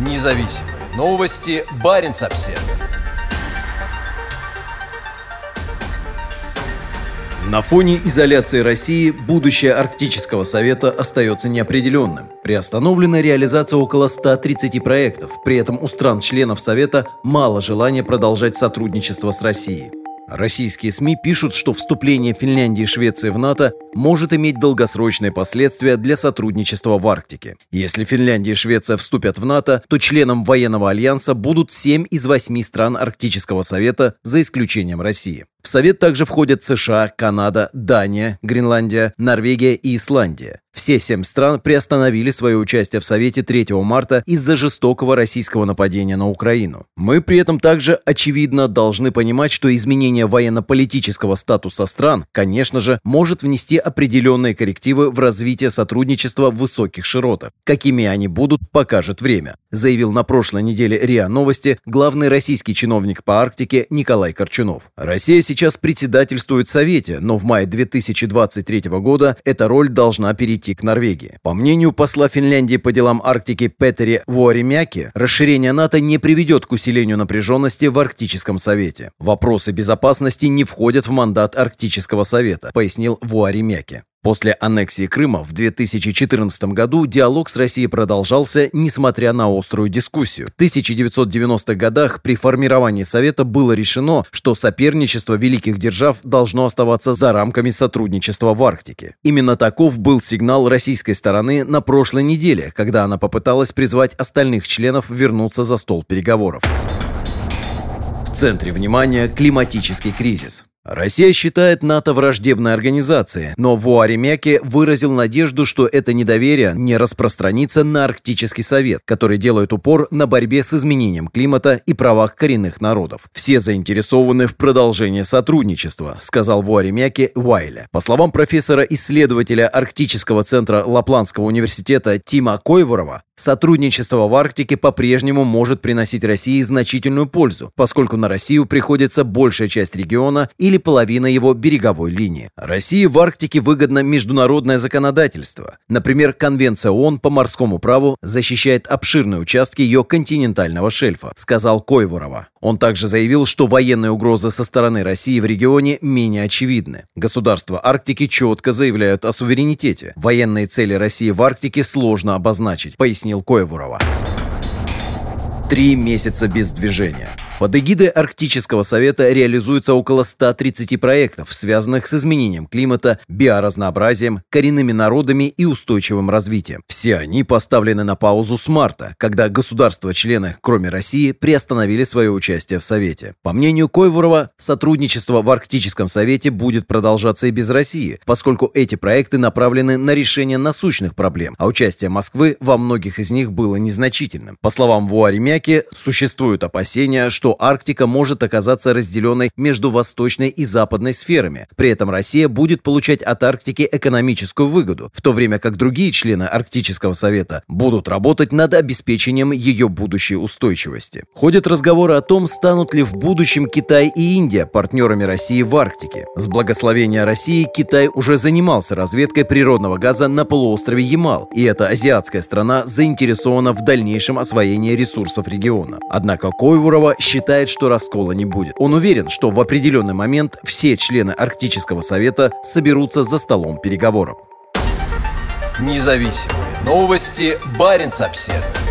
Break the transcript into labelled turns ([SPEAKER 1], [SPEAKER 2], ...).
[SPEAKER 1] Независимые новости. Барин обсерва На фоне изоляции России будущее Арктического совета остается неопределенным. Приостановлена реализация около 130 проектов, при этом у стран-членов Совета мало желания продолжать сотрудничество с Россией. Российские СМИ пишут, что вступление Финляндии и Швеции в НАТО может иметь долгосрочные последствия для сотрудничества в Арктике. Если Финляндия и Швеция вступят в НАТО, то членом военного альянса будут 7 из 8 стран Арктического совета, за исключением России. В Совет также входят США, Канада, Дания, Гренландия, Норвегия и Исландия. Все семь стран приостановили свое участие в Совете 3 марта из-за жестокого российского нападения на Украину. Мы при этом также, очевидно, должны понимать, что изменение военно-политического статуса стран, конечно же, может внести определенные коррективы в развитие сотрудничества в высоких широтах. Какими они будут, покажет время, заявил на прошлой неделе РИА Новости главный российский чиновник по Арктике Николай Корчунов. Россия сейчас председательствует Совете, но в мае 2023 года эта роль должна перейти к Норвегии. По мнению посла Финляндии по делам Арктики Петери Вуаремяки, расширение НАТО не приведет к усилению напряженности в Арктическом Совете. Вопросы безопасности не входят в мандат Арктического Совета, пояснил Вуаремяки. После аннексии Крыма в 2014 году диалог с Россией продолжался, несмотря на острую дискуссию. В 1990-х годах при формировании Совета было решено, что соперничество великих держав должно оставаться за рамками сотрудничества в Арктике. Именно таков был сигнал российской стороны на прошлой неделе, когда она попыталась призвать остальных членов вернуться за стол переговоров. В центре внимания климатический кризис. Россия считает НАТО враждебной организацией, но Вуаремяки выразил надежду, что это недоверие не распространится на Арктический совет, который делает упор на борьбе с изменением климата и правах коренных народов. Все заинтересованы в продолжении сотрудничества, сказал Вуаремяки Уайле. По словам профессора-исследователя Арктического центра Лапландского университета Тима Койворова, Сотрудничество в Арктике по-прежнему может приносить России значительную пользу, поскольку на Россию приходится большая часть региона или половина его береговой линии. России в Арктике выгодно международное законодательство. Например, Конвенция ООН по морскому праву защищает обширные участки ее континентального шельфа, сказал Койворова. Он также заявил, что военные угрозы со стороны России в регионе менее очевидны. Государства Арктики четко заявляют о суверенитете. Военные цели России в Арктике сложно обозначить, пояснил Коевурова. Три месяца без движения. Под эгидой Арктического совета реализуется около 130 проектов, связанных с изменением климата, биоразнообразием, коренными народами и устойчивым развитием. Все они поставлены на паузу с марта, когда государства-члены, кроме России, приостановили свое участие в Совете. По мнению Койворова, сотрудничество в Арктическом совете будет продолжаться и без России, поскольку эти проекты направлены на решение насущных проблем, а участие Москвы во многих из них было незначительным. По словам Вуаремяки, существуют опасения, что что Арктика может оказаться разделенной между восточной и западной сферами. При этом Россия будет получать от Арктики экономическую выгоду, в то время как другие члены Арктического совета будут работать над обеспечением ее будущей устойчивости. Ходят разговоры о том, станут ли в будущем Китай и Индия партнерами России в Арктике. С благословения России Китай уже занимался разведкой природного газа на полуострове Ямал, и эта азиатская страна заинтересована в дальнейшем освоении ресурсов региона. Однако Койвурова считает, считает, что раскола не будет. Он уверен, что в определенный момент все члены Арктического совета соберутся за столом переговоров.
[SPEAKER 2] Независимые новости. Барин обседный.